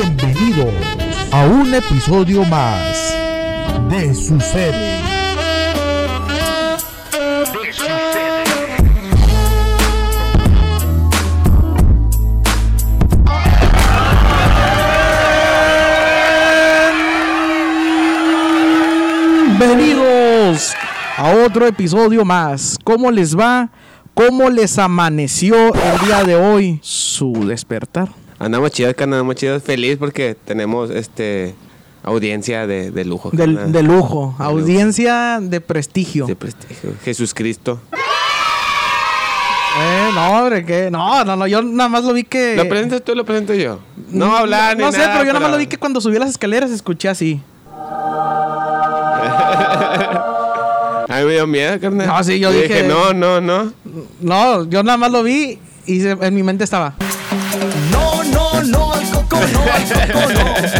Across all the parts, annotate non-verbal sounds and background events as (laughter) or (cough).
Bienvenidos a un episodio más de Sucede. Bienvenidos a otro episodio más. ¿Cómo les va? ¿Cómo les amaneció el día de hoy su despertar? Andamos chidos, que andamos chidos. Feliz porque tenemos este audiencia de, de lujo. Carnal. de lujo, audiencia de prestigio. De prestigio. Jesús Cristo. Eh, no, hombre, que no, no, no, yo nada más lo vi que ¿Lo presentas tú o lo presento yo? No hablar ni No sé, nada, pero yo nada más lo vi que cuando subí las escaleras escuché así. (laughs) A mí me dio miedo, carnal. No, sí, yo dije- no, no, no. No, yo nada más lo vi y se- en mi mente estaba.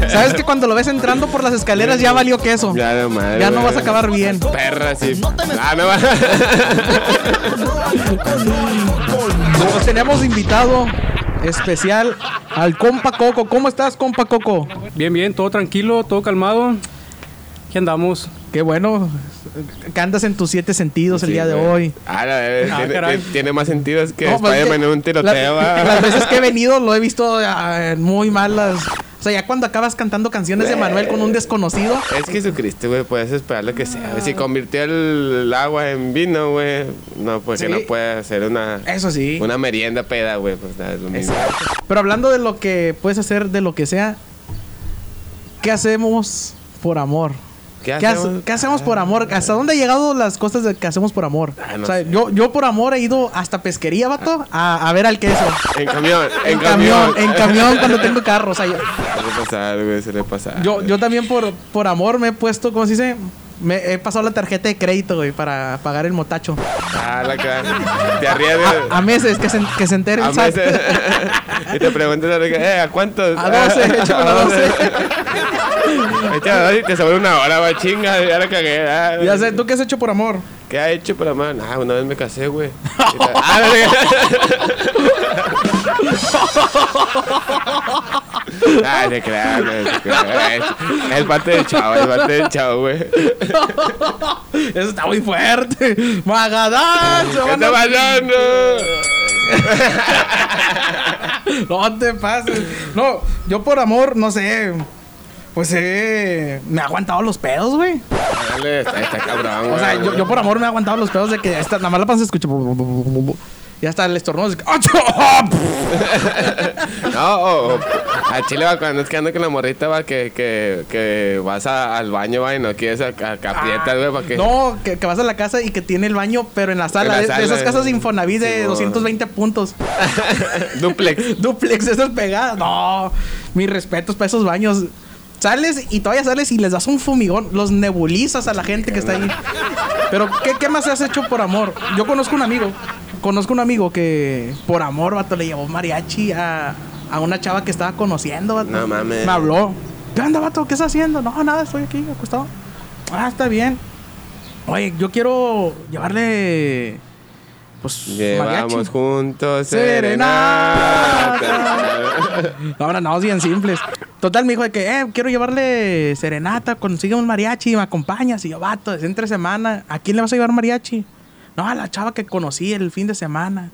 ¿Sabes que cuando lo ves entrando por las escaleras ya valió queso? Ya no madre. Ya no vas a acabar bien. Perra, sí. No te me- Ah, no va. (laughs) Nos tenemos invitado especial al compa Coco. ¿Cómo estás, compa Coco? Bien, bien, todo tranquilo, todo calmado. Aquí andamos. Qué bueno que andas en tus siete sentidos el día de hoy. Ah, la verdad, Ah, tiene, tiene- más sentido que No, pues es Spider-Man en un tiroteo. la- (laughs) las veces que he venido lo he visto en muy malas. O sea, ya cuando acabas cantando canciones de Manuel con un desconocido. Es Jesucristo, güey, puedes esperar lo que sea. Si convirtió el, el agua en vino, güey, no, pues que no puede hacer una, Eso sí. una merienda peda, güey, pues nada, es lo mismo. Pero hablando de lo que puedes hacer de lo que sea, ¿qué hacemos por amor? ¿Qué ¿Qué, hace- hacemos? qué hacemos por amor? ¿Hasta dónde han llegado las cosas de que hacemos por amor? Ah, no o sea, yo, yo por amor he ido hasta pesquería, vato, a, a ver al queso. En camión, en, En camión, en camión cuando tengo carro. O sea, yo, Suele pasar, güey, suele pasar. yo, yo también por, por amor me he puesto, ¿cómo se dice? Me he pasado la tarjeta de crédito, güey, para pagar el motacho. Ah, la cara. Te arriesgas. A, a meses, que se, que se entere A SAT. veces. (laughs) y te preguntas, eh, ¿a cuántos? A 12, (laughs) échame a 12. Échame a 12 y te sobra una hora, va chinga, ya la cagué. ah. Ya sé, ¿tú qué has hecho por amor? ¿Qué ha hecho para más? Ah, una vez me casé, güey. (laughs) Ah, Ah, se crean, se crean. Es, es parte del chavo, es parte del chavo, güey. ¿Qué Eso está muy fuerte. Magadán, se van? No te pases. No, yo por amor, no sé. Pues eh, me he aguantado los pedos, güey. Dale, está, está cabrón, O sea, yo, yo por amor me he aguantado los pedos de que esta, nada más la panza escucha. Y hasta el estornudo. No, o, o a Chile va cuando es que ando con la morrita va que, que, que vas a- al baño va y no quieres a, a aprietas, güey, para que No, que, que vas a la casa y que tiene el baño, pero en la sala. En la de, de esas casas eh. Infonavit de Sí, mo. 220 puntos. (laughs) duplex. (laughs) Duplex, esas pegadas. No, mis respetos para esos baños. Sales y todavía sales y les das un fumigón. Los nebulizas a la gente que está ahí. (laughs) Pero, ¿qué, qué más has hecho por amor? Yo conozco un amigo. Conozco un amigo que por amor, vato, le llevó mariachi a, a una chava que estaba conociendo, vato. No mames. Me habló. ¿Qué onda, vato? ¿Qué estás haciendo? No, nada, estoy aquí acostado. Ah, está bien. Oye, yo quiero llevarle. Pues. Llevamos mariachi. juntos Serenata. serenata. (laughs) No, ahora no, bien simples. Total, me dijo de que, eh, quiero llevarle serenata, consigue un mariachi, me acompañas. Y yo, vato, es entre semana. ¿A quién le vas a llevar mariachi? No, a la chava que conocí el fin de semana.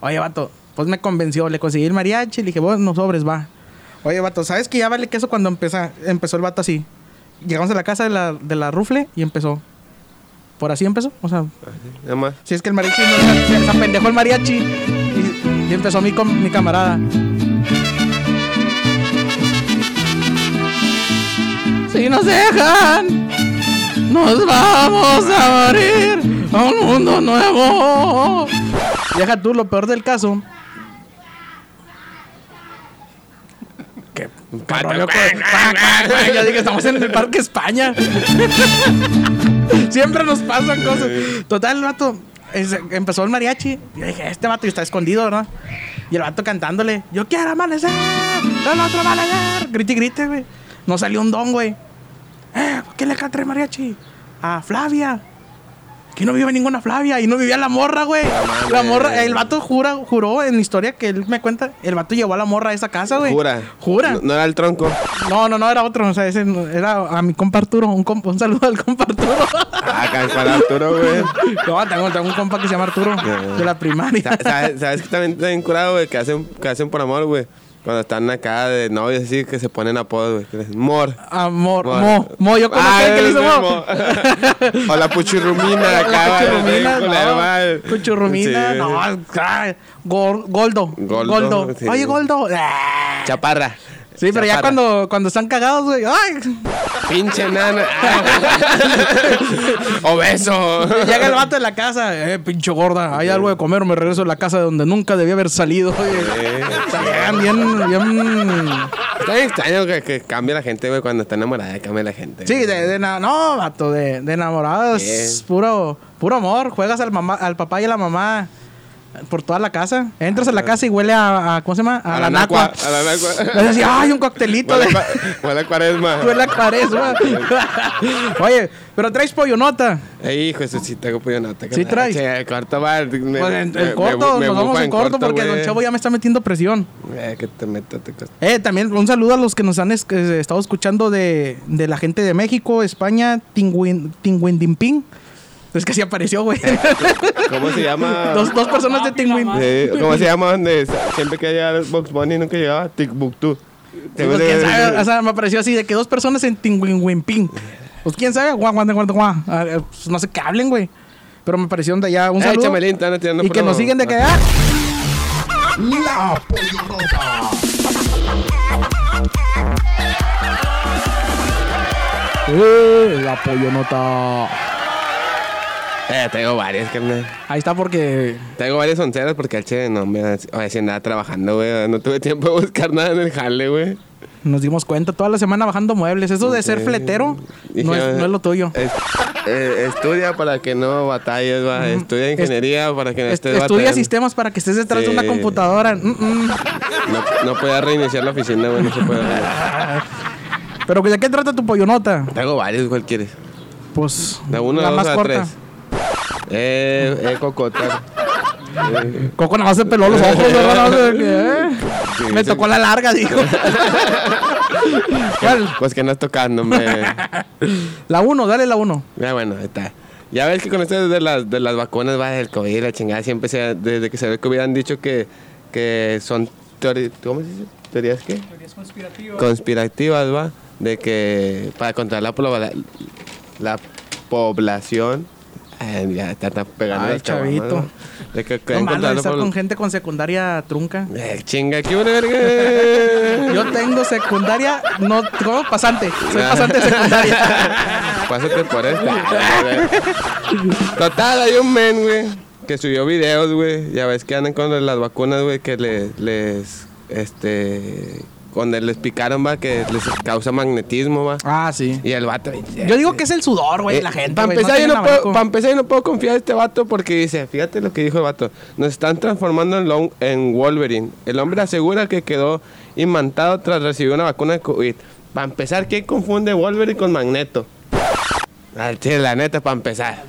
Oye, vato, pues me convenció, le conseguí el mariachi, le dije, vos no sobres, va. Oye, vato, ¿sabes que ya vale queso cuando empezó, empezó el vato así? Llegamos a la casa de la, de la rufle y empezó. Por así empezó, o sea, Nada más. si es que el mariachi no se, se, apendejó el mariachi. Y, y empezó mi, com- mi camarada. Si nos dejan, nos vamos a morir a un mundo nuevo. Deja tú, lo peor del caso. Que cabrón, yo, yo dije, estamos en el Parque España. (laughs) Siempre nos pasan cosas. Total, el vato es- empezó el mariachi. Yo dije, este vato está escondido, ¿verdad? Y el vato cantándole, yo quiero amanecer, el otro amanecer. Grite, y grite, güey. No salió un don, güey. Eh, ¿quién le canta el mariachi? A Flavia. Que no vive ninguna Flavia y no vivía la morra, güey. La morra, el vato jura, juró en la historia que él me cuenta, el vato llevó a la morra a esa casa, güey. Jura. Jura. No, no era el tronco. No, no, no, era otro. O sea, ese era a mi compa Arturo. Un, compa- un saludo al compa Arturo. Ah, para Arturo, güey. no, tengo, tengo un compa que se llama Arturo. De la primaria. Sa- ¿Sabes, sabes que también está bien curado, güey? Que hacen, que hacen por amor, güey. Cuando están acá de novios así, que se ponen apodos, güey. Mor. Amor, Mor. Mo. Mo, yo conozco Ah, al que le hizo Mo. Mo. (laughs) o la puchurrumina acá, La güey. no. Cuchurrumina, Sí. no. ay, Gor- Goldo. Goldo, Goldo. sí. Oye, Goldo. Ah. Chaparra. Sí, pero ya Chaparra. cuando, cuando están cagados, güey. Ay, Pinche nana. (laughs) Obeso. llega el vato de la casa. Eh, pinche gorda. Hay algo de comer me regreso a la casa de donde nunca debía haber salido. (laughs) Sea, llegan bien, bien. Está bien extraño que, que cambie la gente, güey, cuando está enamorada, cambia la gente. Sí, de, de na- no, vato, de, de enamorados. Bien. Puro, puro amor. Juegas al mamá, al papá y a la mamá por toda la casa. Entras a la casa y huele a, a- ¿cómo se llama? A, la nacua. A la nacua. (laughs) Decía, ay, un coctelito Huele, de. a huele a cuaresma. (laughs) Huele a cuaresma. (laughs) Oye, pero traes pollo nota. Ey, hijo, eso sí tengo pollo nota. ¿Sí traes? Che, corto va. me- Pues en, corto, me nos vamos en corto, porque güey. Don Chavo ya me está metiendo presión. Eh, que te metas, te costas. Eh, también un saludo a los que nos han es- que estado escuchando de, de la gente de México, España, Tinguin, Tinguindimping. Es que sí apareció, güey. ¿Cómo se llama? (laughs) dos, dos personas de Tinguin. Eh, ¿Cómo se llama? Donde siempre que llegaba Box Bunny nunca llegaba Timbuktu. Sí, pues, quién sabe, o sea, me apareció así de que dos personas en Tinguinwimping. Pues quién sabe, guau, guau, guau, guau. Eh, pues, no sé qué hablen, güey. Pero me parecieron de allá un Eh, saludo. Chamelín, están tirando y que nos siguen de que allá. La Pollonota. Eh, la pollonota. Eh, tengo varias, carnal. Ahí está porque Tengo varias onceras porque al che no me. Oye, si andaba trabajando, güey. No tuve tiempo de buscar nada en el jale, güey. nos dimos cuenta toda la semana bajando muebles. Eso de ser fletero Dije, no, es, no es lo tuyo. Es- eh, estudia para que no batalles, va. Estudia ingeniería para que no Est- estés estudia batallando. sistemas para que estés detrás de una computadora. Mm, mm. No, no reiniciar la oficina, güey. No se puede. Pero ¿de qué trata tu pollonota? Tengo varios, ¿cuál quieres? Pues De uno, la dos más a corta. tres. Eh, eh, cocotar. Eh, Coco nada más se peló los ojos, ¿verdad? (laughs) ¿eh? Sí, Me sí. tocó la larga, dijo. (laughs) ¿Cuál? Pues que no es tocando, hombre. La 1, dale la 1. Ya bueno, ahí está. Ya ves que con esto de las, de las vacunas, va, del COVID, la chingada, siempre se, desde que se ve el COVID han dicho que, que son teorías, ¿cómo se dice? ¿Teorías qué? Teorías conspirativas. Conspirativas, va, de que para controlar la población, ay, ya está, está pegando Ay, chavito. ¿no? De que No quieren malo estar con gente con secundaria trunca. Eh, chinga, ¿qué una verga? Yo tengo secundaria, no, ¿cómo? Pasante. Soy Ah. pasante de secundaria. (laughs) Pásate por esta. Total, hay un men, güey, que subió videos, güey. Ya ves que andan con las vacunas, güey, que le- les, este, cuando les picaron, va, que les causa magnetismo, va. Ah, sí. Y el vato. Yo digo que es el sudor, güey, la gente. Para yo no puedo, empezar, yo no puedo confiar en este vato porque dice, fíjate lo que dijo el vato. Nos están transformando en, Long- en Wolverine. El hombre asegura que quedó imantado tras recibir una vacuna de COVID. Para empezar, ¿quién confunde Wolverine con Magneto? Al chile, la neta, para empezar.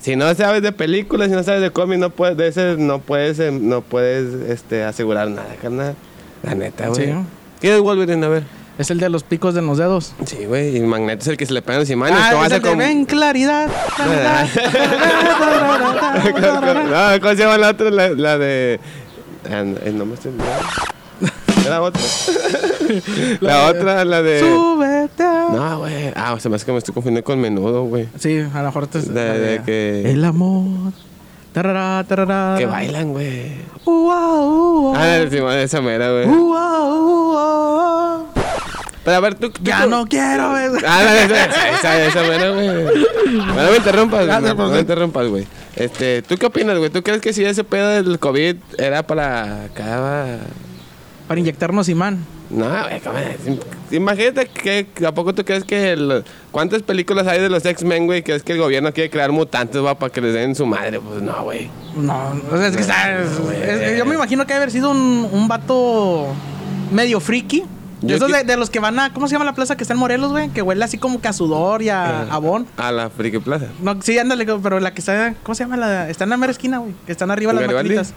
Si no sabes de películas, si no sabes de cómics, no puedes, de ese no puedes, eh, no puedes este, asegurar nada, carnal. La neta, güey. Sí. ¿Quién es Wolverine? A ver. Es el de los picos de los dedos. Sí, güey. Y Magneto es el que se le pegan los imanes. Ah, ¿Cómo es el con- ven claridad. claridad. (laughs) no, ¿cómo se llama la otra? La, la de. no me estoy. La otra. (laughs) la otra, la de. Súbete. No, güey. Ah, se me hace que me estoy confundiendo con menudo, güey. Sí, a lo mejor te... De- de que- El amor. Tarara, tarara. Que bailan, güey. Ua, ua. Ah, encima de esa mera, güey. Pero a ver, tú. tú- Ya tú- no quiero ver. Ah, no, esa, esa, esa mera, güey. No me interrumpas, güey. No, no me interrumpas, güey. Este, ¿tú qué opinas, güey? ¿Tú crees que si ese pedo del COVID era para cada Para inyectarnos imán. No, güey, imagínate que ¿a poco tú crees que el- cuántas películas hay de los X-Men, güey, que es que el gobierno quiere crear mutantes, va, para que les den su madre, pues no, güey. No, o sea, es que está. es- yo me imagino que haber sido un, un vato medio friki. Yo esos de, de los que van a. ¿Cómo se llama la plaza que está en Morelos, güey? Que huele así como que a sudor y a, bon. A la Friki Plaza. No, sí, ándale, pero la que está. ¿Cómo se llama? La, está en la mera esquina, güey. Que están arriba las maquinitas.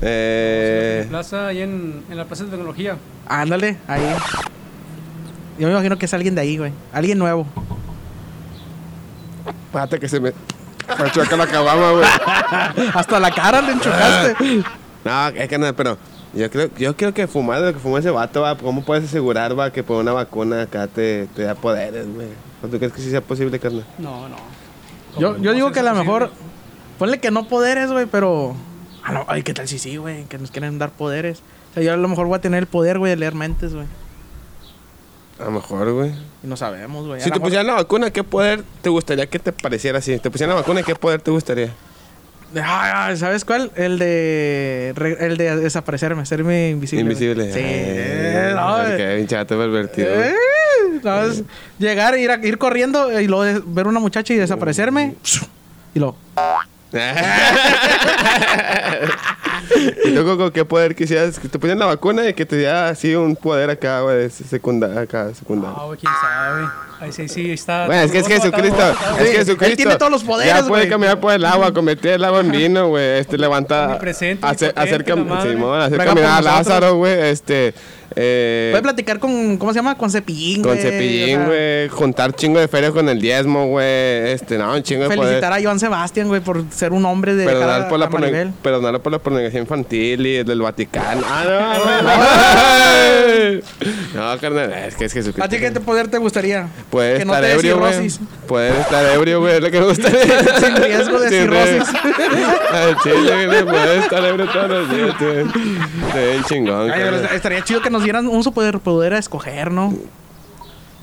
Eh, Plaza, ahí en, en la Plaza de Tecnología. Ándale, ahí. Yo me imagino que es alguien de ahí, güey. Alguien nuevo. Pate que se me. Me choca la cabama, güey. (laughs) Hasta la cara le enchucaste. No, es que no, pero yo creo, yo creo que fumar de lo que fuma ese vato, va, ¿cómo puedes asegurar, va, que por una vacuna acá te, te da poderes, güey? ¿O ¿Tú crees que sí sea posible, carnal? No, no. Yo, yo digo ¿Cómo que a lo mejor. Ponle que no poderes, güey, pero. A lo- ay, ¿qué tal si sí, güey? Que nos quieren dar poderes. O sea, yo a lo mejor voy a tener el poder, güey, de leer mentes, güey. A lo mejor, güey. No sabemos, güey. Si te pusieran la vacuna, ¿qué poder te gustaría que te pareciera así? ¿Te pusieran la vacuna, ¿qué poder te gustaría? Ay, ¿Sabes cuál? El de. El de desaparecerme, serme invisible. güey. Invisible. Sí. Ay, eh, no, eh. chato pervertido. Eh, no, es llegar, ir, a- ir corriendo y luego ver una muchacha y desaparecerme. Y luego. (laughs) ¿Y tú, Coco, qué poder quisieras? Que te pusieran la vacuna y que te diera así un poder acá, güey, secundario, acá, secundario. No, güey, quién sabe. Ahí sí, sí, está. Bueno, es que es Jesucristo. Es Sí, Jesucristo. él tiene todos los poderes, Ya puede caminar por el agua, convertir el agua en vino, güey. Este, levanta. Omnipresente, Hacer, hacer. Simón, caminar a. Lázaro, güey. Este. Eh, Puede platicar con. ¿Cómo se llama? Con cepillín, con cepillín, güey. Juntar chingo de feria con el diezmo, güey. Este, no, un chingo de Felicitar poder. a Joan Sebastián, güey, por ser un hombre de. Perdonar por, la perdonarlo por la pornografía infantil y el del Vaticano. Ah, no, (laughs) no, (laughs) no, carnal, es que es Jesucristo. ¿A ti qué poder te gustaría? Puede no estar dé ebrio, güey. Puede estar ebrio, güey, es lo que me gustaría. (laughs) Sin riesgo de Sin cirrosis. Al chile, güey, puede estar ebrio todos los días, güey. Chingón. Ay, pero estaría chido que nos dieran un superpoder poder a escoger, ¿no?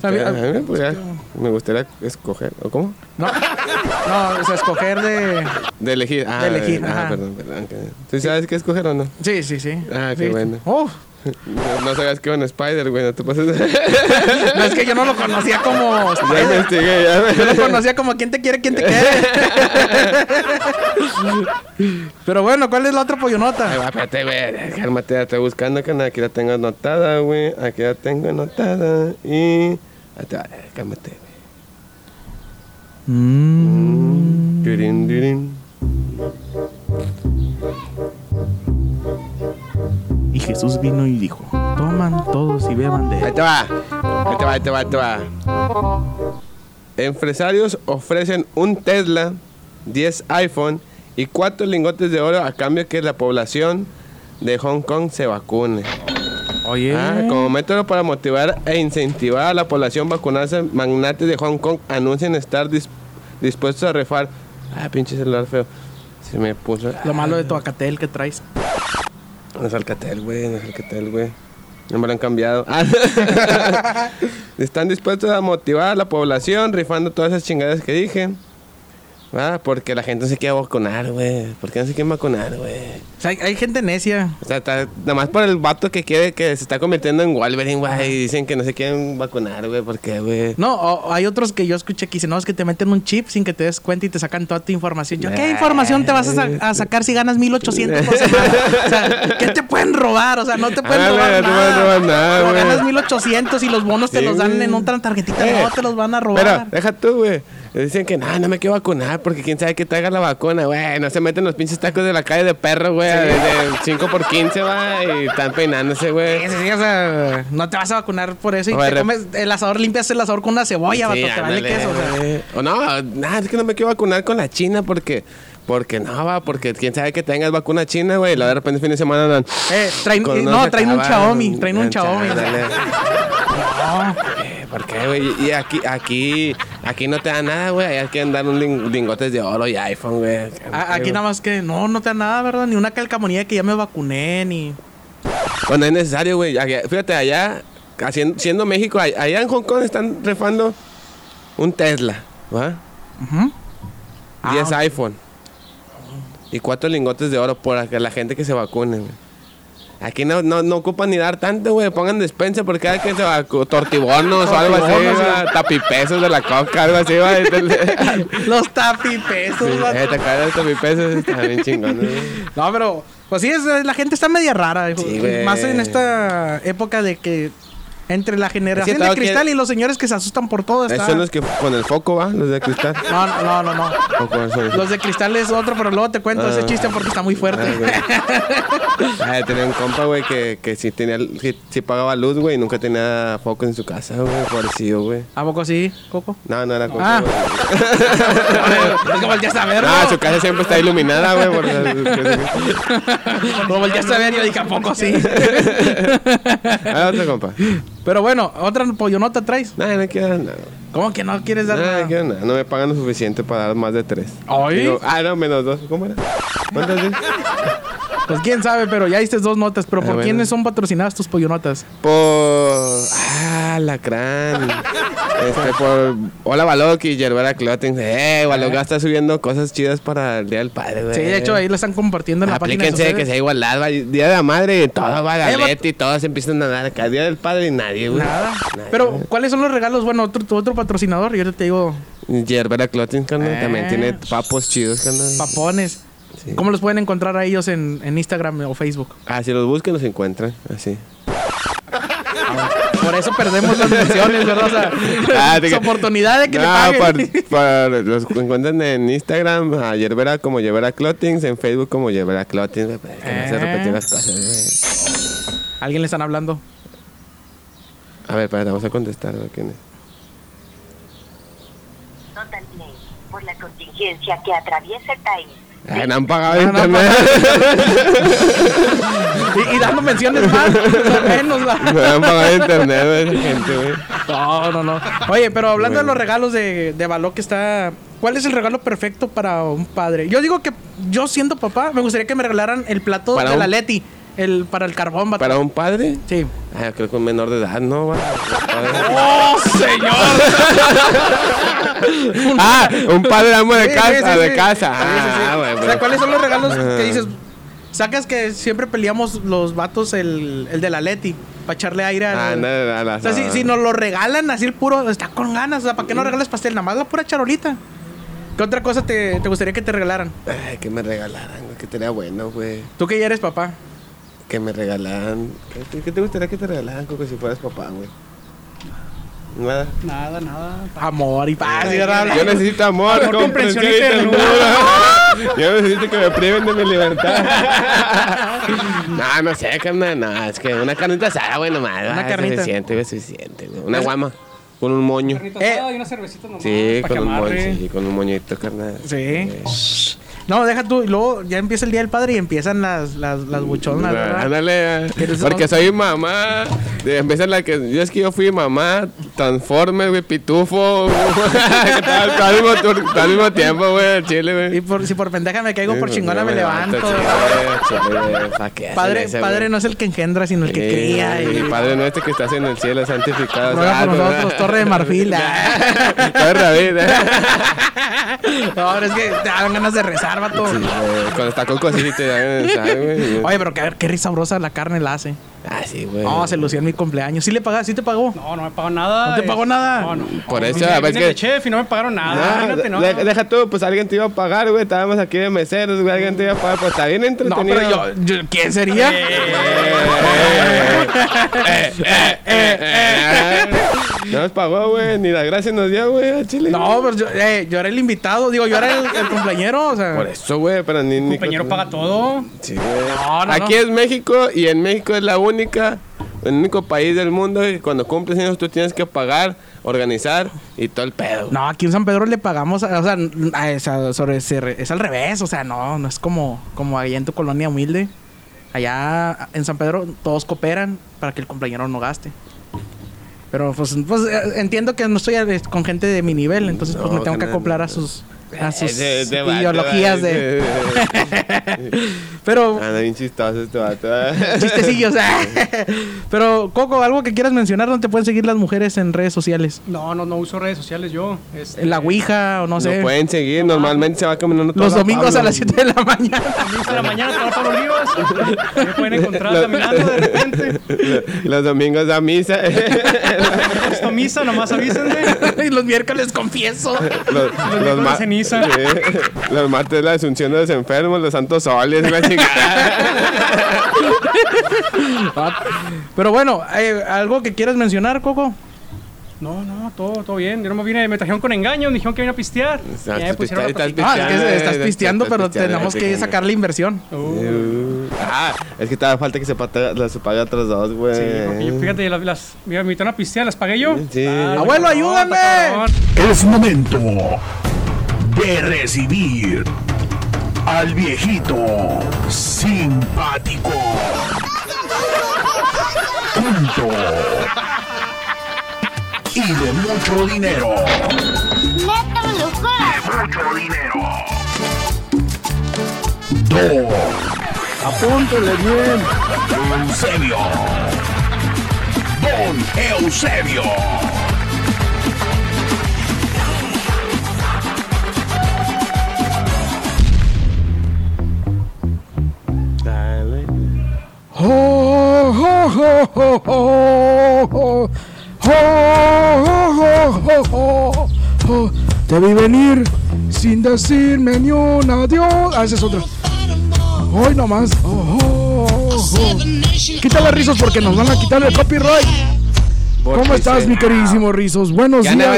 A mí- A mí me podría- me gustaría escoger, ¿o cómo? no, no, o sea, escoger de. De elegir. Ah, De elegir, Ah, perdón, perdón. ¿Tú sabes qué escoger o no? Sí, sí, sí. Ah, qué Sí. bueno. Uf, No, (laughs) no sabías que iba en Spider, güey, no te pases. no, es que yo no lo conocía como. ya investigué, ya me... Yo lo conocía como quién te quiere, quién te quiere. (laughs) Pero bueno, ¿cuál es la otra Ay, pollonota? va, espérate, güey. Cálmate, ya estoy buscando, que Aquí la tengo anotada, güey. Aquí la tengo anotada. Y. Eh, Cálmate, güey. Mm. Jesús vino y dijo: Toman todos y beban de Ahí él. te va. Ahí te va, ahí te va, ahí te va. Empresarios ofrecen un Tesla, 10 iPhone y 4 lingotes de oro a cambio que la población de Hong Kong se vacune. Oye, Ah, como método para motivar e incentivar a la población a vacunarse, magnates de Hong Kong anuncian estar dis- dispuestos a refar. Ah, pinche celular feo. Se me puso. lo malo de tu acatel que traes. No es Alcatel, güey, no es Alcatel, güey. No me lo han cambiado. Ah. (laughs) Están dispuestos a motivar a la población rifando todas esas chingadas que dije. Ah, porque la gente no se quiere vacunar, güey. ¿Por qué no se quiere vacunar, güey? O sea, hay, hay gente necia. O sea, está- nada más por el vato que quiere que se está convirtiendo en Wolverine, güey. Y dicen que no se quieren vacunar, güey. ¿Por qué, güey? No, o- hay otros que yo escuché que dicen, no, es que te meten un chip sin que te des cuenta y te sacan toda tu información. Yo, ¿qué información te vas a, sa- a sacar si ganas 1800 por semana? (laughs) O sea, ¿qué te pueden robar? O sea, no te pueden Ah, robar no te nada. pueden robar nada, Pero ganas 1800 y los bonos te los dan en otra tarjetita. Eh, no, te los van a Pero, robar. deja tú, güey. Dicen que no, no me quiero vacunar porque quién sabe que traiga la vacuna, güey. No se meten los pinches tacos de la calle de perro, güey. De, 5 por 15, va. Y están peinándose, güey. Sí, sí, sí, o sea, no te vas a vacunar por eso y O te rep- comes el asador, limpias el asador con una cebolla, vato, Sí, te vale queso. O sea. O no, nada, es que no me quiero vacunar con la China porque. Porque no, va, porque quién sabe que tengas vacuna china, güey. Y luego de repente fin de semana dan. Eh, traen, con no, traen un Xiaomi, traen un Xiaomi. (laughs) No. ¿Por qué, güey? Y aquí, aquí, aquí no te dan nada, güey. Hay que dar un lin- lingotes de oro y iPhone, güey. Aquí nada más que no, no te da nada, ¿verdad? Ni una calcamonía que ya me vacuné, ni. Bueno, es necesario, güey. Allá- Fíjate, allá, haciendo, siendo México, all- allá en Hong Kong están refando un Tesla, ¿va? Ujú. Ah, 10 ok. iPhone. Y cuatro lingotes de oro por la gente que se vacune, güey. Aquí no, no, no ocupan ni dar tanto, güey. Pongan despensa por cada que se. Tortibonos o algo así, va, Tapipesos de la coca, algo así, va. (laughs) Los tapipesos, Sí, eh, te acuerdas de tapipesos, está bien chingón. No, pero, pues sí, es- la gente está media rara. Sí. Más en esta época de que Entre la generación de cristal y los señores que se asustan por todo. Esos Está... son los que con el foco, ¿va? Los de cristal. (laughs) No, no, no, no. ¿O cuáles son esos? Los de cristal es otro, pero luego te cuento Ah. ese chiste porque está muy fuerte. Güey. Ay, tenía un compa, güey, que, que sí, tenía, sí pagaba luz, güey, y nunca tenía foco en su casa, güey, parecido, güey. ¿A poco sí, Coco? No, no era compa, Ah. (laughs) es que volteaste a ver, No, su casa siempre está iluminada, güey. por Lo volteaste a ver y yo dije, ¿a poco sí? (laughs) Ah, otro compa. Pero bueno, otra pollonota traes. No, no quiero nada. ¿Cómo que no quieres dar No, nada? no quiero nada. No me pagan lo suficiente para dar más de tres. Digo, ah, no, menos dos. ¿Cómo era? ¿Cuántas? (laughs) Pues quién sabe, pero ya diste dos notas. ¿Pero Ah, por bueno. quiénes son patrocinadas tus pollonotas? Por. Ah, Lacrán. Este, por. Hola, Balok y Yerbera Clothing. Eh, Balok ya está subiendo cosas chidas para el Día del Padre, güey. Sí, de hecho ahí lo están compartiendo en la página de Aplíquense que sea igualdad, va, Día de la Madre y todo va a Eh, la y todos empiezan a dar acá. Día del Padre y nadie, güey. Nada. Nadie, Pero, güey. ¿cuáles son los regalos? Bueno, otro, tu otro patrocinador, y ahorita te digo Yerbera Clothing, carnal, Eh. también tiene papos chidos, carnal. papones. Sí. ¿Cómo los pueden encontrar a ellos en, en Instagram o Facebook? Ah, si los buscan, los encuentran, así. Por eso perdemos las menciones, ¿verdad? O sea, (laughs) Ah, oportunidad de que no, le paguen. por- por- los encuentran en Instagram, a Yerbera como Yerbera Clothings, en Facebook como Yerbera Clothings, que no se Eh. repiten las cosas, güey. ¿Alguien le están hablando? A ver, espérate, vamos a contestar, güey, ¿quién es? Nota al play. Por la contingencia que atraviesa el país. Ah, no han pagado No, no han internet. Y, y dando menciones más, menos. No han pagado internet, gente, güey. No, no, no. Oye, pero hablando de los regalos de, de Baló que está... ¿Cuál es el regalo perfecto para un padre? Yo digo que yo siendo papá, me gustaría que me regalaran el plato Para de un- la Leti. El, para el carbón, vato. ¿Para un padre? Sí. Ah, creo que un menor de edad, ¿no? va? ¡Oh, señor! (laughs) ah, un padre amo de Sí, casa, sí, de casa. Sí, sí, sí. Ah, O sea, ¿cuáles son los regalos que Ah. dices? Sacas que siempre peleamos los vatos el, el de la Leti para echarle aire al... Ah, no, no, no, o sea, si, no. si nos lo regalan así el puro, está con ganas. O sea, ¿para qué no regales pastel? Nada más la pura charolita. ¿Qué otra cosa te, te gustaría que te regalaran? Ay, que me regalaran, güey, que sería bueno, güey. Tú que ya eres papá. Que me regalaran. ¿Qué te, qué te gustaría que te regalaran, Coco, si fueras papá, güey? Nada. Nada, nada. Amor y paz. y Yo ¿verdad? necesito amor, Amor, comprensión y ternura. (laughs) Yo necesito que me priven de mi libertad. (laughs) no, no sé, carnal. No, es que una carnita asada, güey, nomás. Una ah, carnita. Suficiente, güey, suficiente. güey. Una guama. Con un moño. Carnita Eh. asada y una cervecita nomás. Sí, pa' con que un moño. Sí, con un moñito, carnal. Sí. No, deja tú. Y luego ya empieza el día del padre y empiezan las, las, las buchonas, ¿verdad? Ándale, ¿Quieres porque soy mamá. De- Empieza la que. Yo es que yo fui mamá, Transformer, güey, pitufo. (laughs) al mismo, tiempo, güey, chile, güey. Y por, si por pendeja me caigo, por chingona me levanto. chile, ¿verdad? chile, güey, ¿pa' qué hacen Padre, padre no es el que engendra, sino el que Sí, cría. Y Y padre nuestro que estás en el cielo, santificado. ruega por nosotros, Torre de Marfil. (laughs) ah. Torre David, eh. (laughs) No, es que te dan ganas de rezar, vato. Sí, güey, Cuando está con cositas te dan, ¿sabes, güey? Oye, pero qué, qué sabrosa la carne la hace. Ah, sí, güey. No, se lució en mi cumpleaños. ¿Sí le pagaste? ¿Sí te pagó? No, no me pagó nada. ¿No te es- pagó nada? No, no. Por eso, a ver, vine que- chef y no me pagaron nada. No, Imagínate, no. de- deja tú, pues alguien te iba a pagar, güey. Estábamos aquí de meseros, güey. Alguien te iba a pagar, pues está bien No, entretenido. pero yo, yo- ¿quién sería? No nos pagó, güey. Ni las gracias nos dio, güey, a Chile. No, pero yo, eh, yo era el invitado. Digo, yo era el, el cumpleañero. O sea, Por eso, güey, pero ni... ni compañero paga todo. Sí, güey. No, no, Aquí no. es México y en México es la única, el único país del mundo que cuando cumples años tú tienes que pagar, organizar y todo el pedo. No, aquí en San Pedro le pagamos, o sea, a esa- sobre, se- es al revés, o sea, no, no es como, como allá en tu colonia humilde. Allá en San Pedro todos cooperan para que el compañero no gaste. Pero pues, pues, eh, entiendo que no estoy con gente de mi nivel, entonces pues me tengo que acoplar a sus, a sus ese vato, ideologías de... (laughs) Pero Anda bien chistoso este vato. ¿eh? (laughs) chistecillos. (laughs) Pero Coco, algo que quieras mencionar, ¿dónde te pueden seguir las mujeres en redes sociales? No, no, no uso redes sociales yo. Este, En la Ouija o no sé. Nos pueden seguir, normalmente se va caminando Los domingos a las 7 de la mañana. Domingos de la mañana, Pablo Olivas. Me pueden encontrar Lo- caminando de repente. Los domingos a misa. Esto misa, nomás avísenme. y los miércoles confieso. los, miércoles ma- ceniza. Sí. Los martes la asunción de los enfermos, los santos soles, la chingada. Pero bueno, eh, ¿algo que quieras mencionar, Coco? No, no, todo, todo bien. Yo no me vine, me trajeron con engaño, me dijeron que iban a pistear. Pusieron pisteando. Ah, es que pisteando, estás pisteando, pero pisteando, tenemos que pisteando. sacarle inversión. Uh, Ah, es que todavía falta que se pague, se pague otros dos, güey. Sí, porque yo, fíjate, las, las, me invitaron a pistear, las pagué yo. Sí. Abuelo, ayúdame. Es momento de recibir al viejito simpático. Punto. Y de mucho dinero. De mucho dinero. Dos. Apúntale bien. Eusebio. Don Eusebio. Te vi venir sin decirme ni un adiós. Ah, ese es otro. Hoy nomás. Oh, oh. Quítale rizos porque nos van a quitar el copyright. ¿Cómo estás, mi queridísimo Rizos? Buenos ¿Qué onda,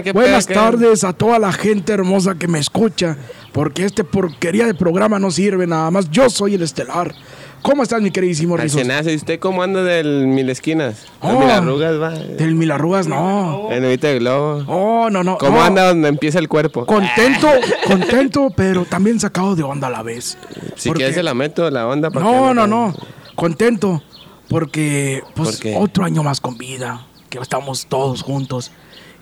días. Buenas tardes a toda la gente hermosa que me escucha. Porque este porquería de programa no sirve nada más. Yo soy el estelar. ¿Cómo estás, mi queridísimo Rizos? ¿y usted cómo anda del Mil Esquinas? Las Oh. Mil Arrugas, va. Del mil arrugas, no. El novito de globo. Oh, no, no. ¿Cómo no. anda donde empieza el cuerpo? Contento, contento, pero también sacado de onda a la vez. Si Porque- quieres se la meto la onda. para que No, no, no. Contento. Porque, pues, otro año más con vida. Que estamos todos juntos.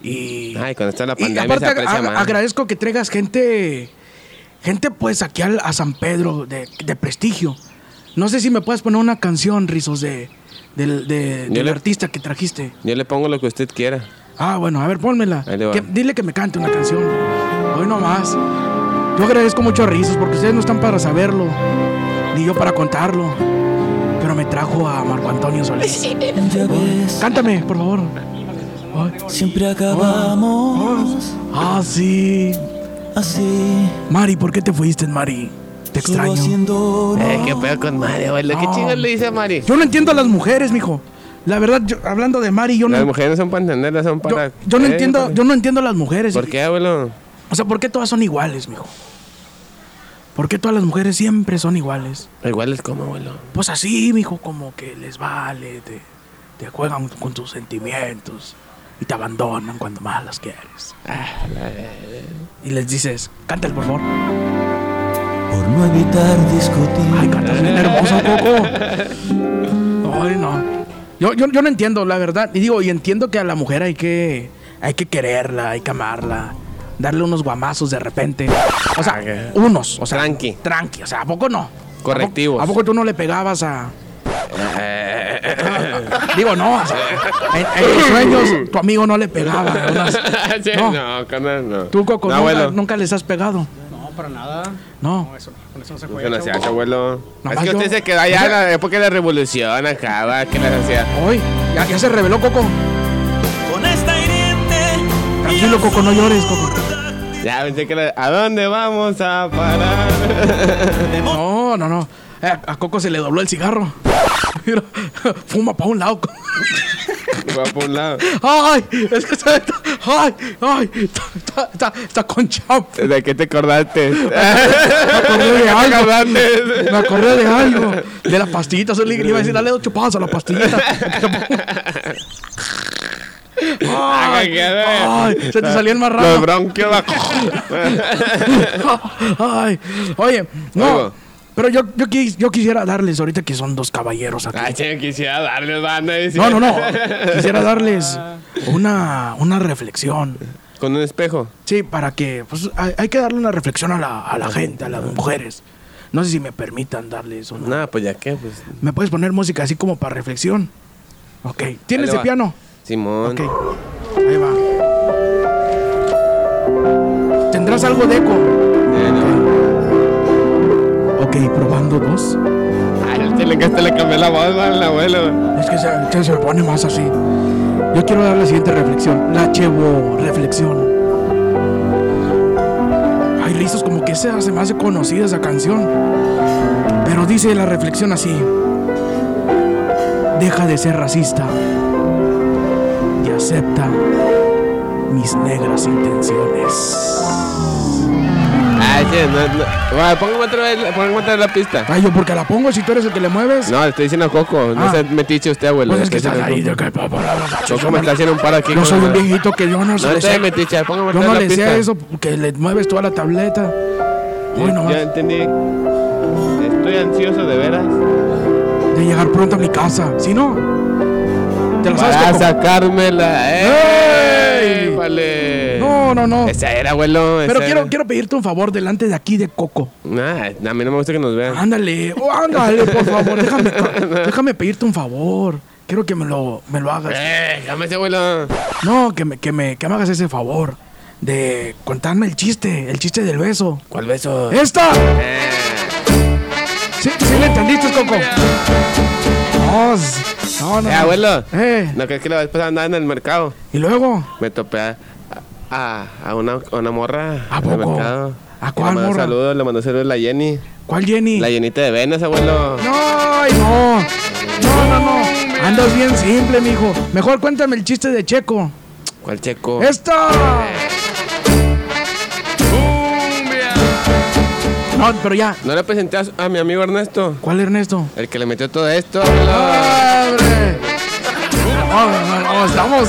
Y. Ay, cuando está la y pandemia aparte se aprecia ag- más. agradezco que traigas gente. Gente, pues, aquí al- a San Pedro de, de prestigio. No sé si me puedes poner una canción, Rizos, de, del, de- del le- artista que trajiste. Yo le pongo lo que usted quiera. Ah, bueno, a ver, pónmela. Ahí le va. Que- dile que me cante una canción. Hoy nomás. Yo agradezco mucho a Rizos porque ustedes no están para saberlo, ni yo para contarlo. Pero me trajo a Marco Antonio Solís. (laughs) Ya ves, Cántame, por favor. Siempre acabamos Ah, sí. así, Mari, ¿por qué te fuiste, Mari? Te extraño. Eh, qué pedo con Mari, abuelo. ¿Qué No. chingas le dice a Mari? Yo no entiendo a las mujeres, mijo. La verdad, yo- hablando de Mari, yo no, Las mujeres no son para entenderlas, son yo, para. yo no Eh, entiendo, yo no entiendo a las mujeres. ¿Por qué, abuelo? O sea, ¿por qué todas son iguales, mijo? ¿Por qué todas las mujeres siempre son iguales? Igual es como, abuelo. Pues así, mijo, como que les vale, te, te juegan con tus sentimientos y te abandonan cuando más las quieres. Y les dices, cántale, por favor. Por no evitar discutir. Ay, cantas bien hermoso, Coco. Ay, no. Yo, yo, yo no entiendo, la verdad. Y digo, y entiendo que a la mujer hay que, hay que quererla, hay que amarla, darle unos guamazos de repente. O sea, Ok. unos, o sea, Tranqui. Tranqui, o sea, ¿a poco no? Correctivos. ¿A poco, a poco tú no le pegabas a.? (laughs) Digo, no. o sea, en, en tus sueños, tu amigo no le pegaba. (laughs) Sí, No. no, no. Tú, Coco, No, nunca, abuelo. nunca les has pegado. Para nada. No. No, eso, con eso no se juega. no se hace, abuelo. Es que usted yo- se quedó allá en la época de la revolución acá, va, que las hacía. Hoy, ya, ya se reveló, Coco. Con esta hiriente Tranquilo, Coco, no llores, Coco. Ya pensé que la- ¿A dónde vamos a parar? No, no, no. Eh, a Coco se le dobló el cigarro. (laughs) Fuma para un lado. Y va por un lado. Ay, es que está, está- ay, ay, está, está, está, está con champ. ¿De qué te acordaste? (laughs) Me (laughs) acordé de ¿Qué te algo. Me acordé de algo. De las pastillitas. Le iba a decir, dale dos chupadas a la pastillita. Ay, ay, se te salió el Los marrano. bronquios. (laughs) Ay, oye, no. Pero yo, yo, quis- yo quisiera darles, ahorita que son dos caballeros aquí. Ay, che, quisiera darle banda. No, no, no. (laughs) Quisiera darles una, una reflexión. Con un espejo. Sí, para que, pues, hay, hay que darle una reflexión a la, a la gente, a las mujeres. No sé si me permitan darles una. Nada, pues ya qué, pues. ¿Me puedes poner música así como para reflexión? Ok. ¿Tienes va. piano? Simón. Ok. Ahí va. ¿Tendrás algo de eco? Ok, probando dos. Ay, el chile que este le cambió la voz va, al abuelo. Es que se, se- pone más así. Yo quiero dar la siguiente reflexión. La chevo reflexión. Ay, Rizos, como que se hace más conocida esa canción. Pero dice la reflexión así. deja de ser racista y acepta mis negras intenciones. Ay, sí, no, no. Bueno, póngame otra vez, póngame otra vez la pista. Ay, yo porque la pongo si tú eres el que le mueves. No, le estoy diciendo a Coco. No Ah. se metiche usted, abuelo. Pues le es que estoy estás ahí. diciendo de a que- Coco. Me está haciendo un paro aquí. Yo con soy un viejito que yo no, No sé. te metiche, póngame Yo otra no vez le la sé pista. eso, que le mueves toda la tableta. Uy, no, Ya entendí. Estoy ansioso de veras. de llegar pronto a mi casa. Si no, te la sabes Para Coco? sacármela. ¡Ey! ¡Ey! Vale. No, no, no. Esa era, abuelo. Pero quiero, era. quiero pedirte un favor delante de aquí de Coco. Nah, a mí no me gusta que nos vean. Ándale, oh, ándale, por favor. (laughs) Déjame, déjame pedirte un favor. Quiero que me lo, me lo hagas. ¡Eh! ¡Cámese, abuelo! No, que me, que, me, que me hagas ese favor. De contarme el chiste, el chiste del beso. ¿Cuál beso? ¡Esta! Eh. ¿Sí, sí le entendiste, Coco? No, no, no. Eh, abuelo. Eh, ¿No crees que la vez pasada andaba en el mercado? y luego, Me topé a, a, una, a una morra. ¿A poco? mercado. ¿A cuál le mandó morra? saludos, le mandó saludos a la Jenny. ¿cuál Jenny? La llenita de venas, abuelo. No, no. No, no, no. Andas bien simple, mijo. Mejor cuéntame el chiste de Checo. ¿Cuál checo? ¡Esta! No, pero ya. ¿No le presenté a, mi amigo Ernesto? ¿Cuál Ernesto? El que le metió todo esto. ¡Abre! No, no, no, estamos.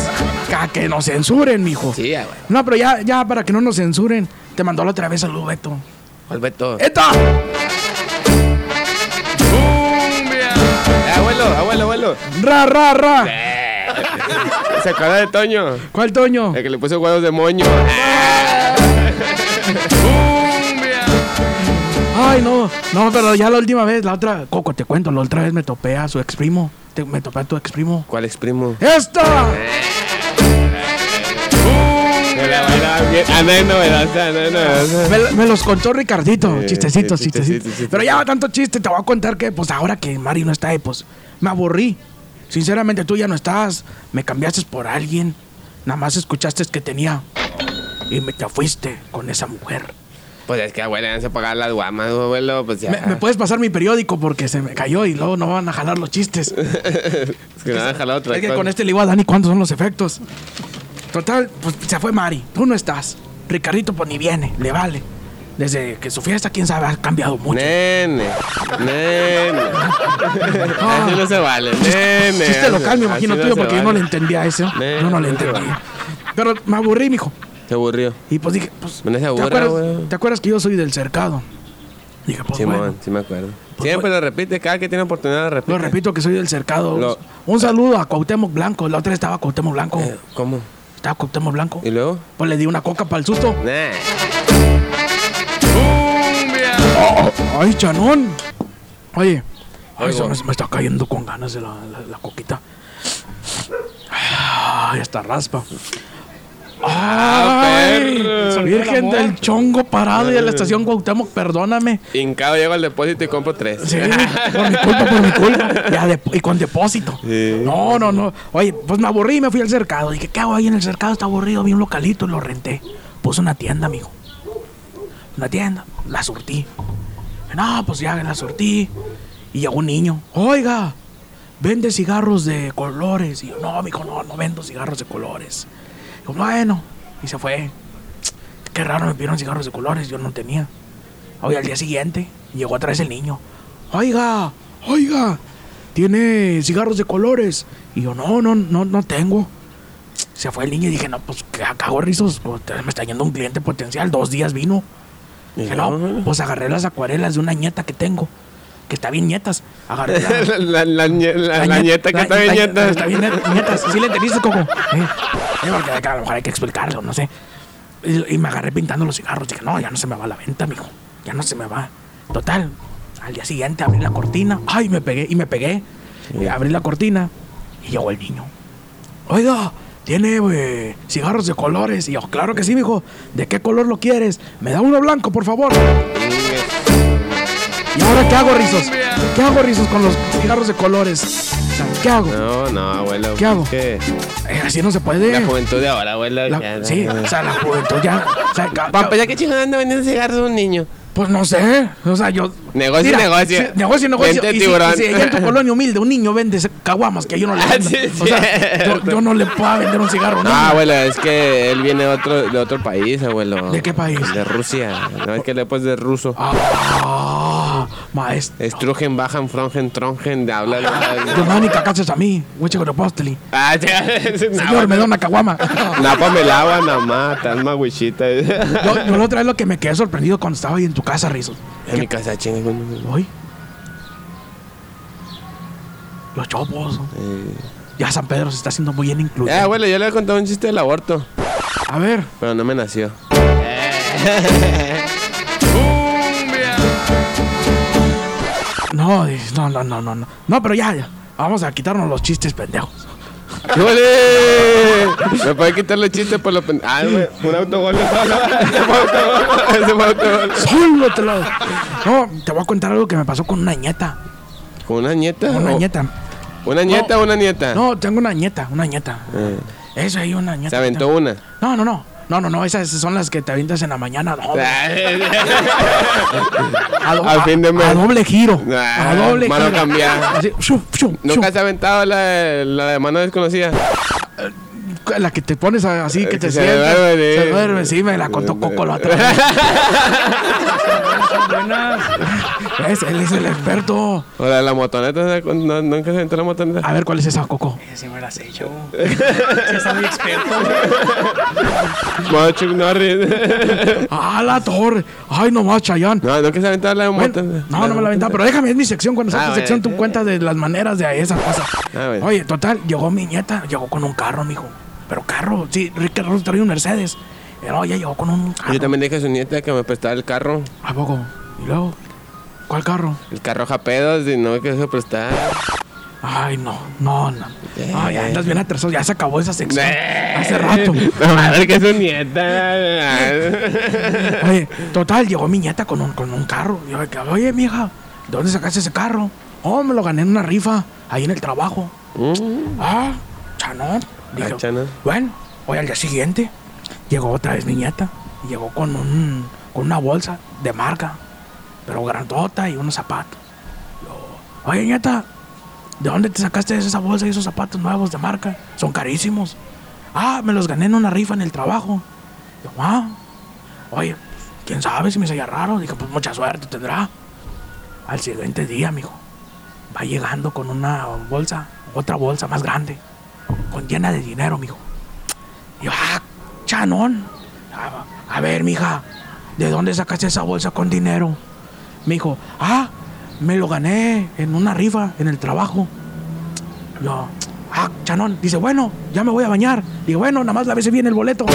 A que nos censuren, mijo. Sí, abuelo. No, pero ya, ya, para que no nos censuren, te mandó la otra vez saludo, Beto. ¿Cuál Beto? Eh, ¡Eta! abuelo, abuelo, abuelo. ¡Ra, ra, ra! Se acuerda de Toño. ¿Cuál Toño? El que le puso huevos de moño. Ay, no, no, pero ya la última vez, la otra, Coco, te cuento, la otra vez me topé a su ex primo. Te- me topé a tu ex primo. ¿Cuál es primo? ¡Esta! Ah, hay novedad. Me, me los contó Ricardito, chistecitos, chistecitos. Pero ya tanto chiste, te voy a contar que, pues ahora que Mari no está ahí, pues me aburrí. Sinceramente, tú ya no estás, me cambiaste por alguien. Nada más escuchaste que tenía. Y me te fuiste con esa mujer. Pues es que abuela, ya se pagar las guamas, abuelo, pues ya. Me, me puedes pasar mi periódico porque se me cayó y luego no van a jalar los chistes. (laughs) Es que no han jalado otra Es que con este le digo a Dani cuántos son los efectos. Total, pues se fue Mari. Tú no estás. Ricardito, pues ni viene, le vale. Desde que su fiesta, quién sabe, ha cambiado mucho. Nene, nene. (laughs) Ah. Así no se vale, nene. Chiste local, me imagino tuyo, porque yo no vale. le entendía eso. Nee, Yo no le entendía. Pero me aburrí, mijo. Se aburrió. Y pues dije, pues. ¿te, acuerdas. ¿Te acuerdas que yo soy del cercado? Dije, pues bueno. sí me acuerdo. Pues Siempre bueno. lo repite, cada que tiene oportunidad lo repite. Lo repito que soy del cercado. Lo- Un saludo a Cuauhtémoc Blanco. La otra vez estaba Cuauhtémoc Blanco. Eh, ¿Cómo? Estaba Cuauhtémoc Blanco. ¿Y luego? Pues le di una coca para el susto. Nah. ¡Ay, chanón! Oye, ay, me, me está cayendo con ganas de la, la- la coquita. Ay, hasta raspa. ¡Ay! perro. Virgen del chongo parado y de la estación Cuauhtémoc, perdóname. Hincado llego al depósito y compro tres. Sí, (laughs) por mi culpa, por mi culpa. Ya de- y con depósito. Sí. No, no, no. Oye, pues me aburrí y me fui al cercado. Dije, ¿qué hago ahí en el cercado? Está aburrido, vi un localito y lo renté. Puse una tienda, amigo. Una tienda. La surtí. No, pues ya la surtí. Y llegó un niño. Oiga, vende cigarros de colores. Y yo, no, mijo, no, no vendo cigarros de colores. Bueno. Y se fue. Qué raro, me pidieron cigarros de colores. Yo no tenía. Oye, al día siguiente llegó otra vez el niño. Oiga, oiga, ¿tiene cigarros de colores? Y yo, no, no, no, no tengo. Se fue el niño y dije, no, pues que cago rizos. pues, Me está yendo un cliente potencial. Dos días vino. Dije, no, pues agarré las acuarelas de una nieta que tengo. Que está bien nietas. Agarré la, (laughs) la, la, nieta que está bien la- nieta. Está bien nietas. ¿Sí le entendiste, Coco? (laughs) Porque a lo mejor hay que explicarlo, no sé. Y, y me agarré pintando los cigarros. Dije, no, ya no se me va la venta, mijo. Ya no se me va. Total. Al día siguiente abrí la cortina. Ay, me pegué y me pegué. Abrí la cortina y llegó el niño. Oiga, ¿tiene eh, cigarros de colores? Y yo, claro que sí, mijo. ¿De qué color lo quieres? Me da uno blanco, por favor. ¿Y ahora qué hago, Rizos? ¿Qué hago, Rizos, con los cigarros de colores? O sea, ¿Qué hago? No, no, abuelo. ¿Qué hago? Eh, así no se puede. La juventud de ahora, abuelo. La- ya, sí, no. o sea, la juventud ya. o sea, Papá, ya que chingada anda vendiendo cigarros a un niño. Pues no sé. O sea, yo. Negocio, negocio. sí, negocio, negocio. Vente, y, si, tiburón. y si allá en tu (laughs) colonia humilde un niño vende caguamas que yo no le Ah, vendo. o sea, yo, yo no le puedo vender un cigarro. ¿no? Ah, abuelo, es que él viene de otro, de otro país, abuelo. ¿De qué país? De Rusia. No es que le pues de ruso. Ah, maestro. Estrugen, bajan, frongen, trongen, de habla. Giovanni, cacaches a mí. Hueche con apóstoli. Ah, ya. Señor, me da una caguama. Nápame el agua, nada más, tan maguichita. Yo, yo la otra vez lo que me quedé sorprendido cuando estaba ahí en tu casa, Rizos. En mi casa, chingue. güey. Hoy. Los chopos. Eh, Ya San Pedro se está haciendo muy bien incluido. Eh, abuelo, yo le he contado un chiste del aborto, A ver. pero no me nació. No, dices, no, no, no, no, no. No, pero ya, ya. Vamos a quitarnos los chistes pendejos. ¡Qué vale! ¿Me puede quitar los chistes por los pen... Ah, güey, un autogol. (laughs) Ese fue autogol. Ese fue autogol. Solo te lo. No, te voy a contar algo que me pasó con una nieta. ¿Con una nieta? Una o- nieta. ¿Una nieta o una nieta? No, tengo una nieta, una nieta. Eh, Eso ahí, una nieta. Se aventó una. No, no, no. No, no, no, esas son las que te avientas en la mañana. No, (laughs) a, do- Al a- fin de mes. a doble giro. Ah, a doble mano giro. cambiada. Así, shuf, shuf, ¿Nunca shuf. se ha aventado la, de- la de mano desconocida? La que te pones así, que Eh, te que se sientas. duerme, sí. Se duerme, sí, me la contó Coco la otra vez. (laughs) Buenas. ¿Ves? Él es el experto. O la de la motoneta, ¿no? ¿No- ¿nunca se aventó la motoneta? A ver, ¿cuál es esa, Coco? Sí me las he hecho. Sí, está muy experto. (laughs) Norris. (laughs) ¡Ah, la torre! ¡Ay, no más, Chayán! No, nunca se ha aventado la Bueno, motoneta. no, no me la aventaba, pero déjame, es mi sección. Cuando sea Ah, tu bueno. sección, tú cuentas de las maneras de esa cosa. Ah, bueno. Oye, total, llegó mi nieta, llegó con un carro, mijo. Pero carro, sí, Ricky Ross traía un Mercedes. Pero ella llegó con un carro. Yo también dije a su nieta que me prestara el carro. ¿A poco? ¿Y luego? ¿Cuál carro? El carro japedos y no me quiso prestar. Ay, no, no, no. Eh. Ay, ya andas bien atrasado, ya se acabó esa sección. Hace rato. (laughs) Madre que es su nieta. Oye, total, llegó mi nieta con un, con un carro. Yo, oye, mija, ¿de dónde sacaste ese carro? Oh, me lo gané en una rifa, ahí en el trabajo. Mm, Ah, chanón. Dije, Ah, bueno, hoy al día siguiente llegó otra vez mi nieta. Llegó con, un, con una bolsa de marca, pero grandota y unos zapatos. Yo, oye, nieta, ¿de dónde te sacaste esa bolsa y esos zapatos nuevos de marca? Son carísimos. Ah, me los gané en una rifa en el trabajo. Yo, ah, oye, quién sabe si me sería raro. Dije, pues mucha suerte tendrá. Al siguiente día, mijo, va llegando con una bolsa, otra bolsa más grande, con llena de dinero, mijo. Y yo, ah, chanón. A ver, mija, ¿de dónde sacaste esa bolsa con dinero? Me dijo, ah, me lo gané en una rifa en el trabajo. Yo, ah, chanón. Dice, bueno, ya me voy a bañar. Digo, bueno, nada más la vez bien el boleto.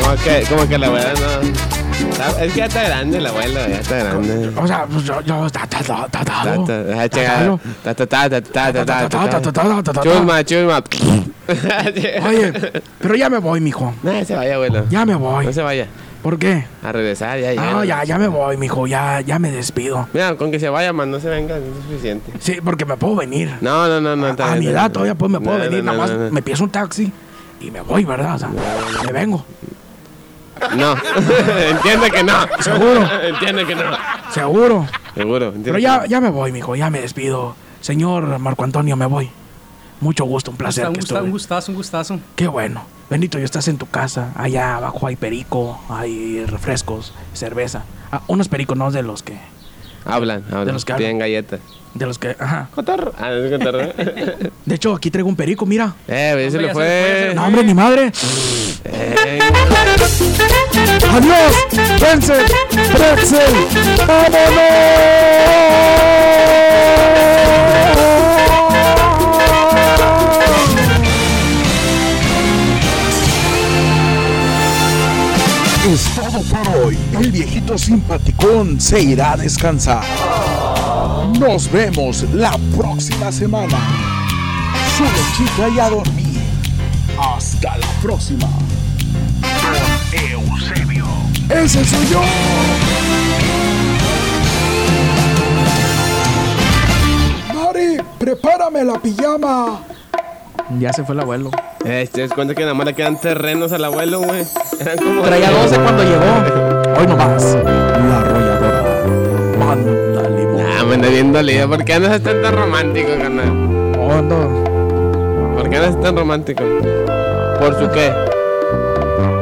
Como que, como que la no. Está- Es que ya está grande la abuela, ya está grande. O sea, pues yo, yo, ta, ta, ta, ah. Chusma, chusma. Oye, pero ya me voy, mijo. No se vaya, abuelo. Ya me voy. No se vaya. ¿Por qué? A regresar, ya, ya. No, ya, ya me voy, mijo. Ya, ya me despido. Mira, con que se vaya, man, no se venga, es suficiente. Sí, porque me puedo venir. No, no, no, no. está a mi edad todavía pues me puedo no, venir. no, nada más no, no. me pienso un taxi y me voy, ¿verdad? O sea, me vengo. No, (laughs) entiende que no. Seguro. (laughs) entiende que no. Seguro. Seguro. entiende Pero que ya, ya me voy, mijo. Ya me despido. Señor Marco Antonio, me voy. Mucho gusto, un placer un, que gusta- un estuve. gustazo, un gustazo. Qué bueno. Bendito, ya estás en tu casa. Allá abajo hay perico, hay refrescos, cerveza. Ah, unos pericos, no de los que. Hablan, hablan. los que hablan. Tienen galletas. De los que. Ajá. Cotorro. Ah, no es cotorro. (laughs) De hecho, aquí traigo un perico, mira. eh, se le fue, No, hombre, ni madre. Eh, ¡Adiós! ¡Vence! ¡Pretzel! Es todo por hoy. El viejito simpaticón se irá a descansar. Nos vemos la próxima semana. Sube chica y a dormir. Hasta la próxima. Eusebio. ¡Ese soy yo! Mari, prepárame la pijama. Ya se fue el abuelo. Este es cuenta que nada más le quedan terrenos al abuelo, güey. Eran como. Traía 12 cuando llegó. Hoy nomás. La arrolladora. Manda limón. Ah, me anda bien dolido. ¿Por qué andas tan tan romántico, carnal? Oh, no. ¿Por qué andas tan romántico? ¿Por su qué?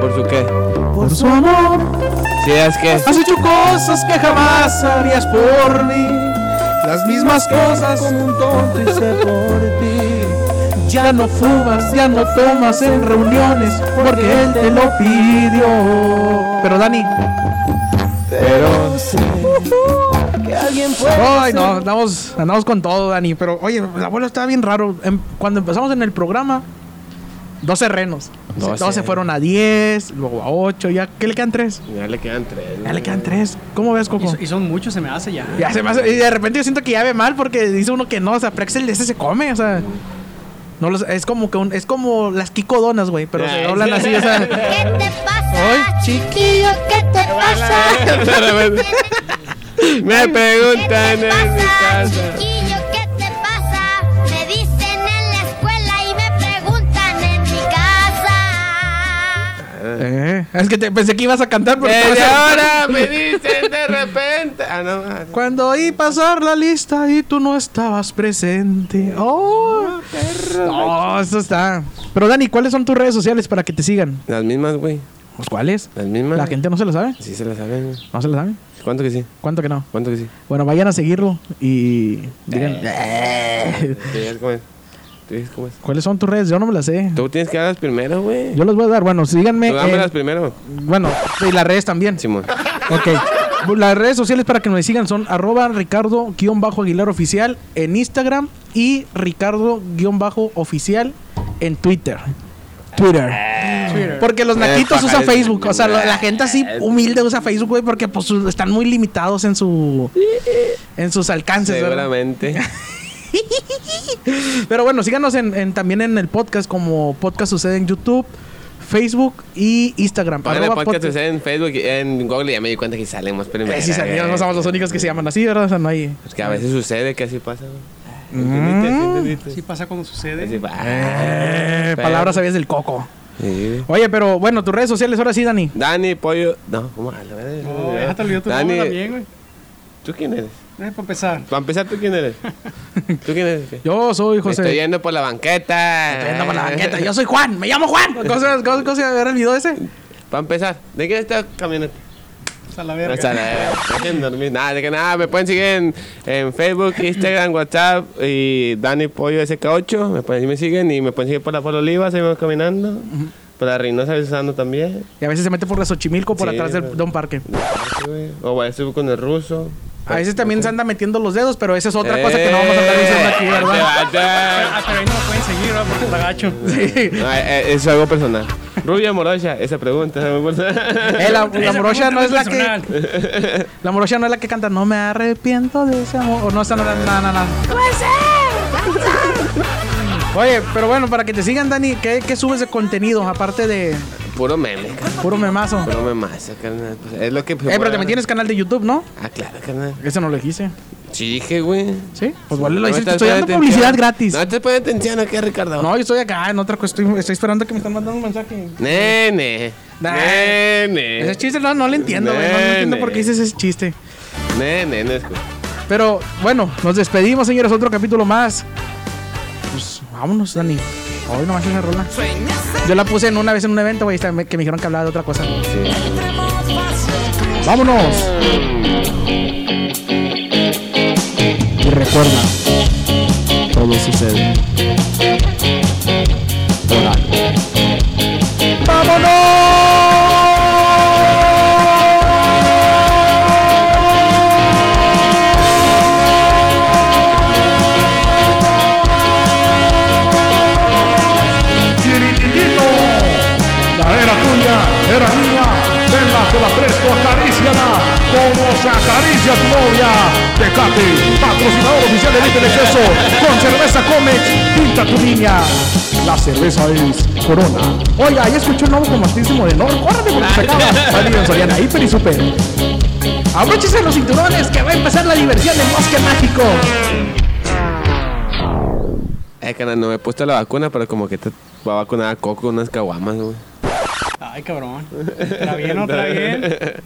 ¿Por su qué? Por su amor. Si es que. Has hecho cosas que jamás harías por mí. Las mismas cosas como un tonto hice por ti. Ya no fumas, ya no tomas en reuniones porque él te lo pidió. Pero Dani. Pero. Ay, no, andamos, andamos con todo, Dani. Pero oye, el abuelo estaba bien raro. Em- Cuando empezamos en el programa, 12 renos. 12. 12 fueron a 10, luego a 8, ya. ¿Qué le quedan 3? Ya le quedan tres. Ya le quedan 3. ¿Cómo ves, Y, Coco? so- y son muchos, se me hace ya. Ya se me hace- y de repente yo siento que ya ve mal porque dice uno que no, o sea, Prexel ese se come, o sea. No los- es como que un- es como las Kiko Donas, güey, pero se hablan sí. así, o sea. (laughs) ¿Qué te pasa, Ay, chiquillo? ¿Qué te (laughs) pasa? (laughs) Me preguntan ¿Qué te en mi casa. chiquillo? Eh, es que te- pensé que ibas a cantar Desde estabas- ahora me dicen de repente. Ah, no. ah, Cuando oí pasar la lista y tú no estabas presente. Oh, no, eso está. Pero Dani, ¿cuáles son tus redes sociales para que te sigan? Las mismas, güey. Pues, ¿Cuáles? Las mismas. La gente no se lo sabe. Sí se las saben. güey. No se lo sabe. ¿Cuánto que sí? ¿Cuánto que no? ¿Cuánto que sí? Bueno, vayan a seguirlo y digan. Eh. ¿Tú dices ¿Cuáles son tus redes? Yo no me las sé. Tú tienes que darlas primero, güey. Yo las voy a dar. Bueno, síganme. Tú dámelas primero. bueno, y las redes también. Simón. Ok. Las redes sociales para que me sigan son arroba Ricardo-Aguilar Oficial en Instagram y Ricardo-Oficial en Twitter. Twitter. Porque los Eh, naquitos usan. Facebook. O sea, la, la gente así humilde usa Facebook, güey, porque pues están muy limitados en su en sus alcances. ¿verdad? Seguramente. (laughs) (laughs) Pero bueno, síganos en, en- también en el podcast como Podcast Sucede en YouTube, Facebook y Instagram. Arroba podcast podcast- en Facebook y en Google ya me di cuenta que salimos primero. Eh, sí, salimos, no somos los únicos que se llaman así, ¿verdad? O sea, no hay... Es que a veces sucede que así pasa, güey. Mm. ¿Entendiste? ¿Sí pasa cuando sucede. Así. Eh, palabras sabias del coco. Sí. Oye, pero bueno, tus redes sociales ahora sí, Dani. Dani, pollo. No, ¿cómo? No, ya te olvidó tu Dani, nombre también, güey. ¿Tú quién eres? Eh, para empezar. Para empezar, ¿tú quién eres? ¿Tú quién eres? (laughs) Yo soy Me José. estoy yendo por la banqueta. Estoy yendo por la banqueta. Yo soy Juan, me llamo Juan. ¿Cómo cómo- cómo se llama el video ese? Para empezar, ¿de quién es esta camioneta? A la verga. sea, la- dejen dormir. Nada, de que nada, me pueden seguir en, en Facebook, Instagram, WhatsApp y Dani Pollo SK8. Me, pueden, me siguen y me pueden seguir por la Polo Oliva, seguimos caminando. Por la Reynosa Besando también. Y a veces se mete por la Xochimilco por Sí, atrás del- de un parque. O voy a con el ruso. A veces también se anda metiendo los dedos, pero esa es otra cosa que no vamos a andar diciendo aquí, ¿verdad? Ah, pero ahí no lo pueden seguir, ¿verdad? Porque está gacho. Sí. No, eh, eh, es algo personal. Rubia Morocha, esa pregunta. Eh, la, la Esa morocha pregunta no es la que. La morocha no es la que canta No me arrepiento de ese amor. O no, esa no es la. No, no, no. Oye, pero bueno, para que te sigan, Dani, ¿qué, qué subes de contenido? Aparte de Puro meme, puro memazo. Eh, Puro memazo, carnal. Pues es lo que... pero también tienes canal de YouTube, ¿no? Ah, claro, carnal. Ese no lo quise. Sí, dije, güey. ¿Sí? Pues vale, lo No hiciste. Estoy dando publicidad gratis. No te pones atención aquí, Ricardo. No, yo estoy acá en otra cosa. Estoy, estoy esperando que me están mandando un mensaje. Nene. Nah. Nene. Ese chiste no, no le entiendo, güey. No, no entiendo por qué dices ese chiste. Nene, Pero bueno, nos despedimos, señores. Otro capítulo más. Vámonos, Dani. Hoy nomás esa rola. Yo la puse en una vez en un evento, güey, que me dijeron que hablaba de otra cosa. ¡Vámonos! Y recuerda, todo sucede Tecate, patrocinador oficial de Elite en Exceso, con cerveza Comex, pinta tu niña. La cerveza es Corona. Oiga, ya escuchó un nuevo comercialísimo de Nor, córrele porque se acaba. (laughs) Válido en Soriana, Hiper y Super. Abróchese los cinturones que va a empezar la diversión en Bosque Mágico. Eh, carnal, no me he puesto la vacuna, pero como que te va a vacunar a Coco unas caguamas, güey. Ay, cabrón. Otra bien, otra bien. (laughs)